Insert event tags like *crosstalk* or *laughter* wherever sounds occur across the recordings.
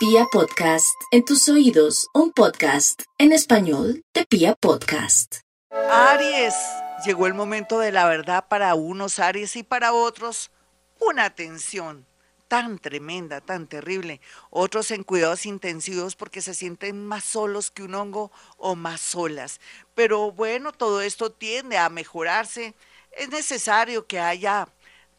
Pia Podcast, en tus oídos, un podcast en español de Pia Podcast. Aries, llegó el momento de la verdad para unos Aries y para otros una tensión tan tremenda, tan terrible. Otros en cuidados intensivos porque se sienten más solos que un hongo o más solas. Pero bueno, todo esto tiende a mejorarse. Es necesario que haya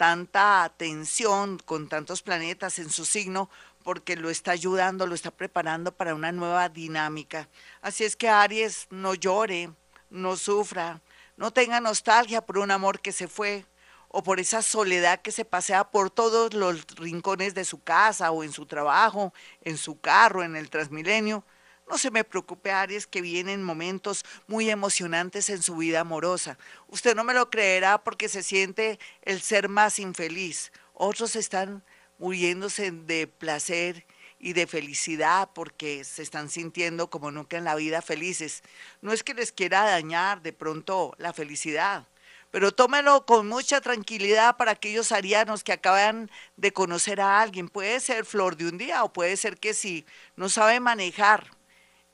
tanta tensión con tantos planetas en su signo porque lo está ayudando, lo está preparando para una nueva dinámica. Así es que Aries, no llore, no sufra, no tenga nostalgia por un amor que se fue o por esa soledad que se pasea por todos los rincones de su casa o en su trabajo, en su carro, en el Transmilenio. No se me preocupe, Aries, que vienen momentos muy emocionantes en su vida amorosa. Usted no me lo creerá porque se siente el ser más infeliz. Otros están muriéndose de placer y de felicidad porque se están sintiendo como nunca en la vida felices. No es que les quiera dañar de pronto la felicidad, pero tómelo con mucha tranquilidad para aquellos arianos que acaban de conocer a alguien. Puede ser flor de un día o puede ser que si no sabe manejar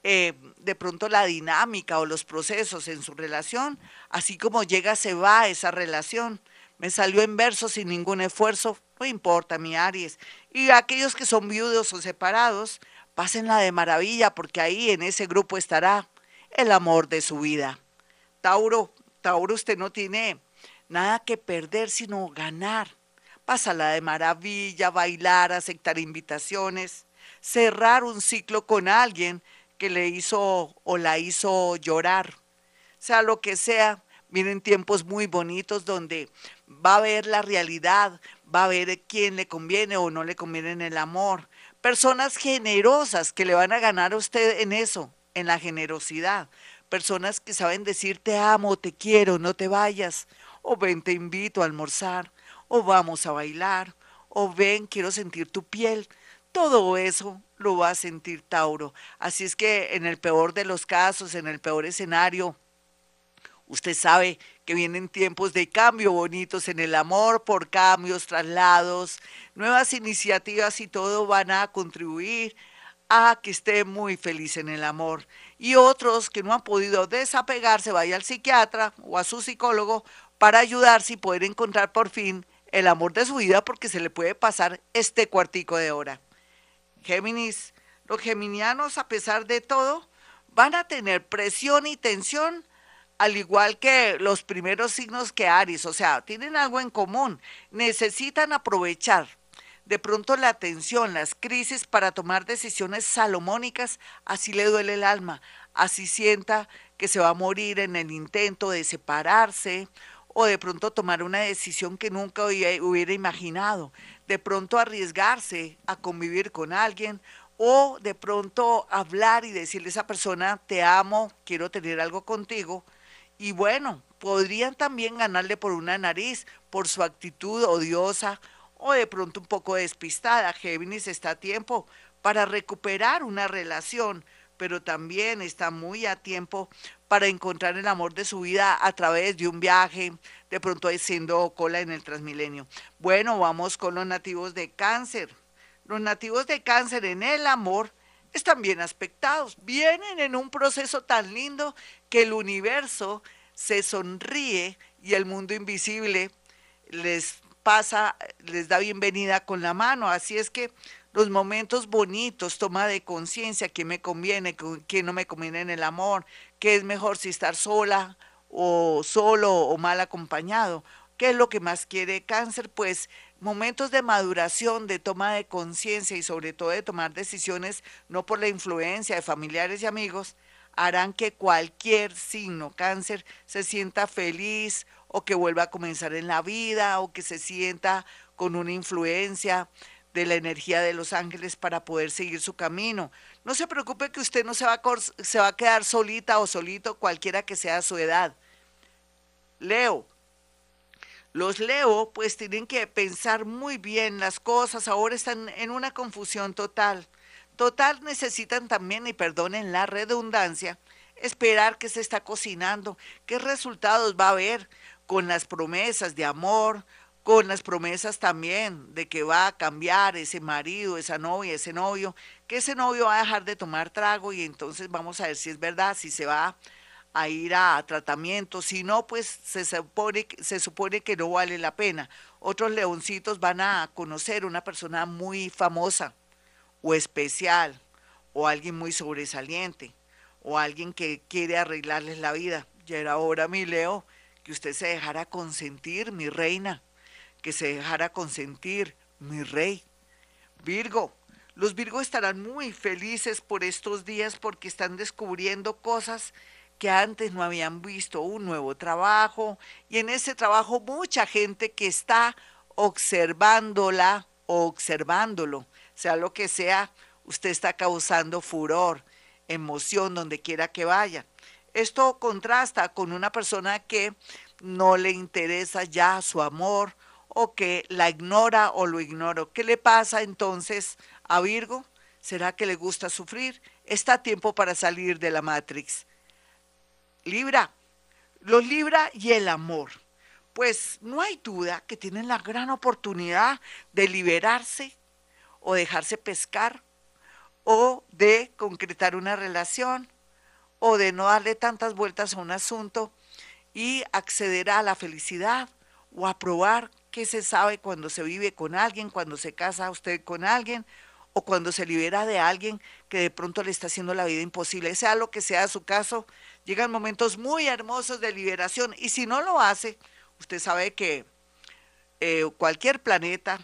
eh, de pronto la dinámica o los procesos en su relación, así como llega, se va esa relación. Me salió en verso sin ningún esfuerzo, no importa, mi Aries. Y aquellos que son viudos o separados, pásenla de maravilla porque ahí en ese grupo estará el amor de su vida. Tauro, Tauro, usted no tiene nada que perder sino ganar. Pásala de maravilla, bailar, aceptar invitaciones, cerrar un ciclo con alguien que le hizo o la hizo llorar. Sea lo que sea, vienen tiempos muy bonitos donde va a ver la realidad, va a ver quién le conviene o no le conviene en el amor. Personas generosas que le van a ganar a usted en eso, en la generosidad. Personas que saben decir te amo, te quiero, no te vayas. O ven, te invito a almorzar. O vamos a bailar. O ven, quiero sentir tu piel. Todo eso lo va a sentir Tauro. Así es que en el peor de los casos, en el peor escenario, usted sabe que vienen tiempos de cambio bonitos en el amor, por cambios, traslados, nuevas iniciativas y todo van a contribuir a que esté muy feliz en el amor. Y otros que no han podido desapegarse, vaya al psiquiatra o a su psicólogo para ayudarse y poder encontrar por fin el amor de su vida porque se le puede pasar este cuartico de hora. Géminis, los geminianos a pesar de todo van a tener presión y tensión al igual que los primeros signos que Aries, o sea, tienen algo en común, necesitan aprovechar de pronto la tensión, las crisis para tomar decisiones salomónicas, así le duele el alma, así sienta que se va a morir en el intento de separarse o de pronto tomar una decisión que nunca hubiera imaginado, de pronto arriesgarse a convivir con alguien o de pronto hablar y decirle a esa persona, te amo, quiero tener algo contigo, y bueno, podrían también ganarle por una nariz, por su actitud odiosa o de pronto un poco despistada. Géminis está a tiempo para recuperar una relación, pero también está muy a tiempo para encontrar el amor de su vida a través de un viaje, de pronto haciendo cola en el Transmilenio. Bueno, vamos con los nativos de cáncer. Los nativos de cáncer en el amor están bien aspectados, vienen en un proceso tan lindo que el universo se sonríe y el mundo invisible les pasa, les da bienvenida con la mano. Así es que los momentos bonitos, toma de conciencia, qué me conviene, qué no me conviene en el amor, qué es mejor si estar sola o solo o mal acompañado. ¿Qué es lo que más quiere cáncer? Pues momentos de maduración, de toma de conciencia y sobre todo de tomar decisiones no por la influencia de familiares y amigos, harán que cualquier signo cáncer se sienta feliz o que vuelva a comenzar en la vida o que se sienta con una influencia de la energía de los ángeles para poder seguir su camino. No se preocupe que usted no se va a, se va a quedar solita o solito, cualquiera que sea su edad. Leo. Los Leo pues tienen que pensar muy bien las cosas, ahora están en una confusión total. Total, necesitan también, y perdonen la redundancia, esperar qué se está cocinando, qué resultados va a haber con las promesas de amor, con las promesas también de que va a cambiar ese marido, esa novia, ese novio, que ese novio va a dejar de tomar trago y entonces vamos a ver si es verdad, si se va a ir a tratamiento, si no, pues se supone, se supone que no vale la pena. Otros leoncitos van a conocer una persona muy famosa o especial o alguien muy sobresaliente o alguien que quiere arreglarles la vida. Ya era hora, mi Leo, que usted se dejara consentir, mi reina, que se dejara consentir, mi rey. Virgo, los Virgo estarán muy felices por estos días porque están descubriendo cosas que antes no habían visto, un nuevo trabajo, y en ese trabajo mucha gente que está observándola o observándolo, sea lo que sea, usted está causando furor, emoción donde quiera que vaya. Esto contrasta con una persona que no le interesa ya su amor o que la ignora o lo ignoro. ¿Qué le pasa entonces a Virgo? ¿Será que le gusta sufrir? Está tiempo para salir de la Matrix. Libra, los Libra y el amor. Pues no hay duda que tienen la gran oportunidad de liberarse o dejarse pescar o de concretar una relación o de no darle tantas vueltas a un asunto y acceder a la felicidad o a probar qué se sabe cuando se vive con alguien, cuando se casa usted con alguien o cuando se libera de alguien que de pronto le está haciendo la vida imposible. Sea lo que sea su caso, llegan momentos muy hermosos de liberación y si no lo hace, usted sabe que eh, cualquier planeta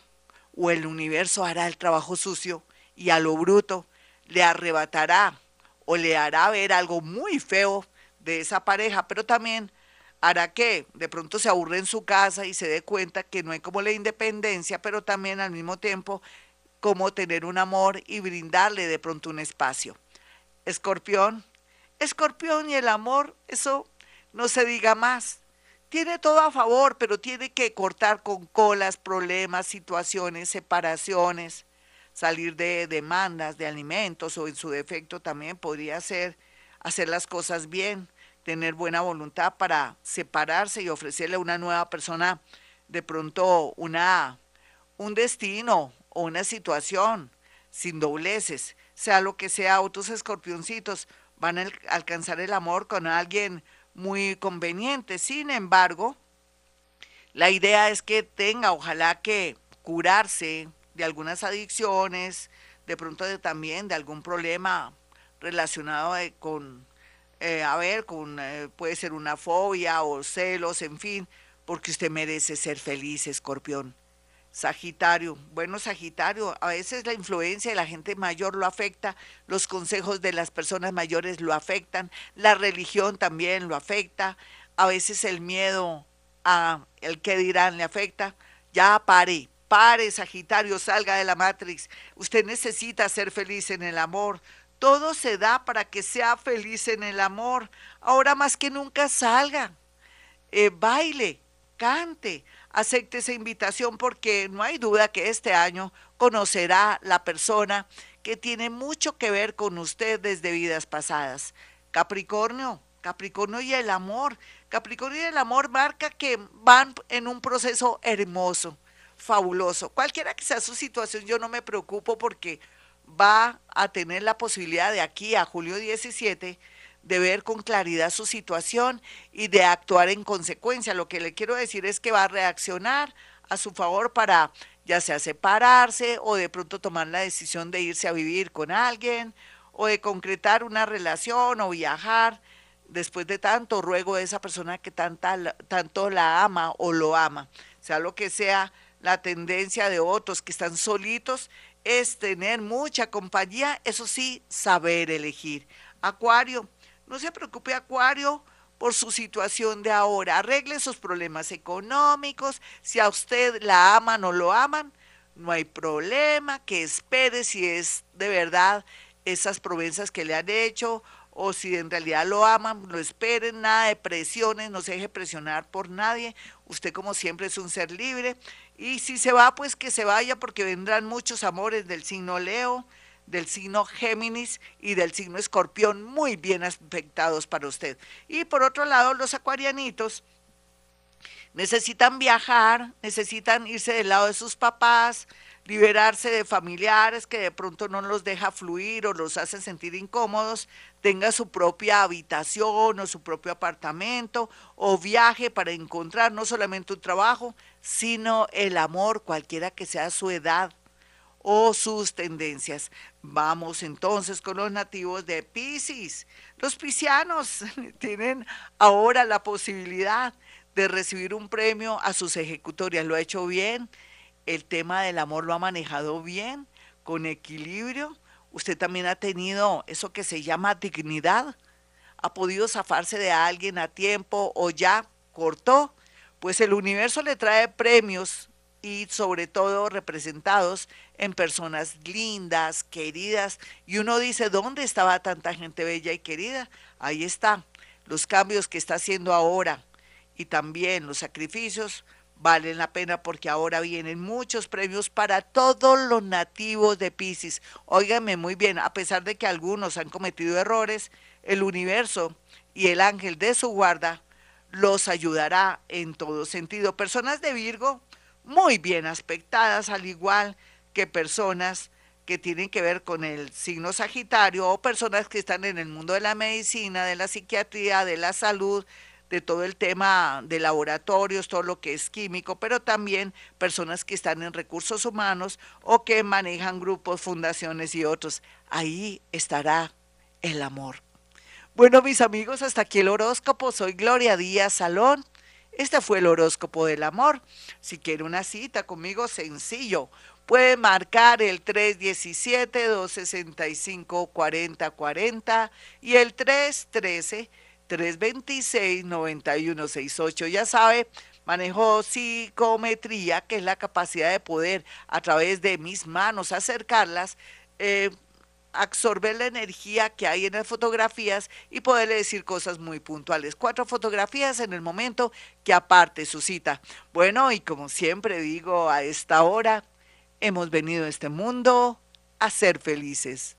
o el universo hará el trabajo sucio y a lo bruto le arrebatará o le hará ver algo muy feo de esa pareja, pero también hará que de pronto se aburre en su casa y se dé cuenta que no hay como la independencia, pero también al mismo tiempo como tener un amor y brindarle de pronto un espacio. Escorpión, escorpión y el amor, eso no se diga más. Tiene todo a favor, pero tiene que cortar con colas, problemas, situaciones, separaciones salir de demandas de alimentos o en su defecto también podría ser hacer las cosas bien, tener buena voluntad para separarse y ofrecerle a una nueva persona de pronto una un destino o una situación sin dobleces, sea lo que sea, otros escorpioncitos van a alcanzar el amor con alguien muy conveniente. Sin embargo, la idea es que tenga, ojalá que curarse de algunas adicciones, de pronto también de algún problema relacionado eh, con, eh, a ver, con, eh, puede ser una fobia o celos, en fin, porque usted merece ser feliz, escorpión. Sagitario, bueno Sagitario, a veces la influencia de la gente mayor lo afecta, los consejos de las personas mayores lo afectan, la religión también lo afecta, a veces el miedo a el que dirán le afecta. Ya pare, Pare, Sagitario, salga de la Matrix. Usted necesita ser feliz en el amor. Todo se da para que sea feliz en el amor. Ahora más que nunca salga. Eh, baile, cante, acepte esa invitación porque no hay duda que este año conocerá la persona que tiene mucho que ver con usted desde vidas pasadas. Capricornio, Capricornio y el amor. Capricornio y el amor marca que van en un proceso hermoso fabuloso. Cualquiera que sea su situación, yo no me preocupo porque va a tener la posibilidad de aquí a julio 17 de ver con claridad su situación y de actuar en consecuencia. Lo que le quiero decir es que va a reaccionar a su favor para ya sea separarse o de pronto tomar la decisión de irse a vivir con alguien o de concretar una relación o viajar después de tanto ruego de esa persona que tanta, tanto la ama o lo ama. Sea lo que sea, la tendencia de otros que están solitos es tener mucha compañía, eso sí, saber elegir. Acuario, no se preocupe Acuario por su situación de ahora, arregle sus problemas económicos, si a usted la aman o lo aman, no hay problema, que espere si es de verdad esas promesas que le han hecho o si en realidad lo aman, lo esperen, nada de presiones, no se deje presionar por nadie, usted como siempre es un ser libre. Y si se va, pues que se vaya porque vendrán muchos amores del signo Leo, del signo Géminis y del signo Escorpión muy bien afectados para usted. Y por otro lado, los acuarianitos necesitan viajar, necesitan irse del lado de sus papás, liberarse de familiares que de pronto no los deja fluir o los hace sentir incómodos, tenga su propia habitación o su propio apartamento o viaje para encontrar no solamente un trabajo, sino el amor, cualquiera que sea su edad o sus tendencias. Vamos entonces con los nativos de Pisces. Los piscianos *laughs* tienen ahora la posibilidad de recibir un premio a sus ejecutorias. Lo ha hecho bien el tema del amor lo ha manejado bien, con equilibrio. Usted también ha tenido eso que se llama dignidad. Ha podido zafarse de alguien a tiempo o ya cortó. Pues el universo le trae premios y sobre todo representados en personas lindas, queridas. Y uno dice, ¿dónde estaba tanta gente bella y querida? Ahí está, los cambios que está haciendo ahora y también los sacrificios valen la pena porque ahora vienen muchos premios para todos los nativos de Pisces. Óigame muy bien, a pesar de que algunos han cometido errores, el universo y el ángel de su guarda los ayudará en todo sentido. Personas de Virgo muy bien aspectadas, al igual que personas que tienen que ver con el signo Sagitario o personas que están en el mundo de la medicina, de la psiquiatría, de la salud, de todo el tema de laboratorios, todo lo que es químico, pero también personas que están en recursos humanos o que manejan grupos, fundaciones y otros. Ahí estará el amor. Bueno, mis amigos, hasta aquí el horóscopo. Soy Gloria Díaz Salón. Este fue el horóscopo del amor. Si quiere una cita conmigo, sencillo. Puede marcar el 317-265-4040 y el 313. 326-9168. Ya sabe, manejo psicometría, que es la capacidad de poder a través de mis manos acercarlas, eh, absorber la energía que hay en las fotografías y poderle decir cosas muy puntuales. Cuatro fotografías en el momento que aparte su cita. Bueno, y como siempre digo a esta hora, hemos venido a este mundo a ser felices.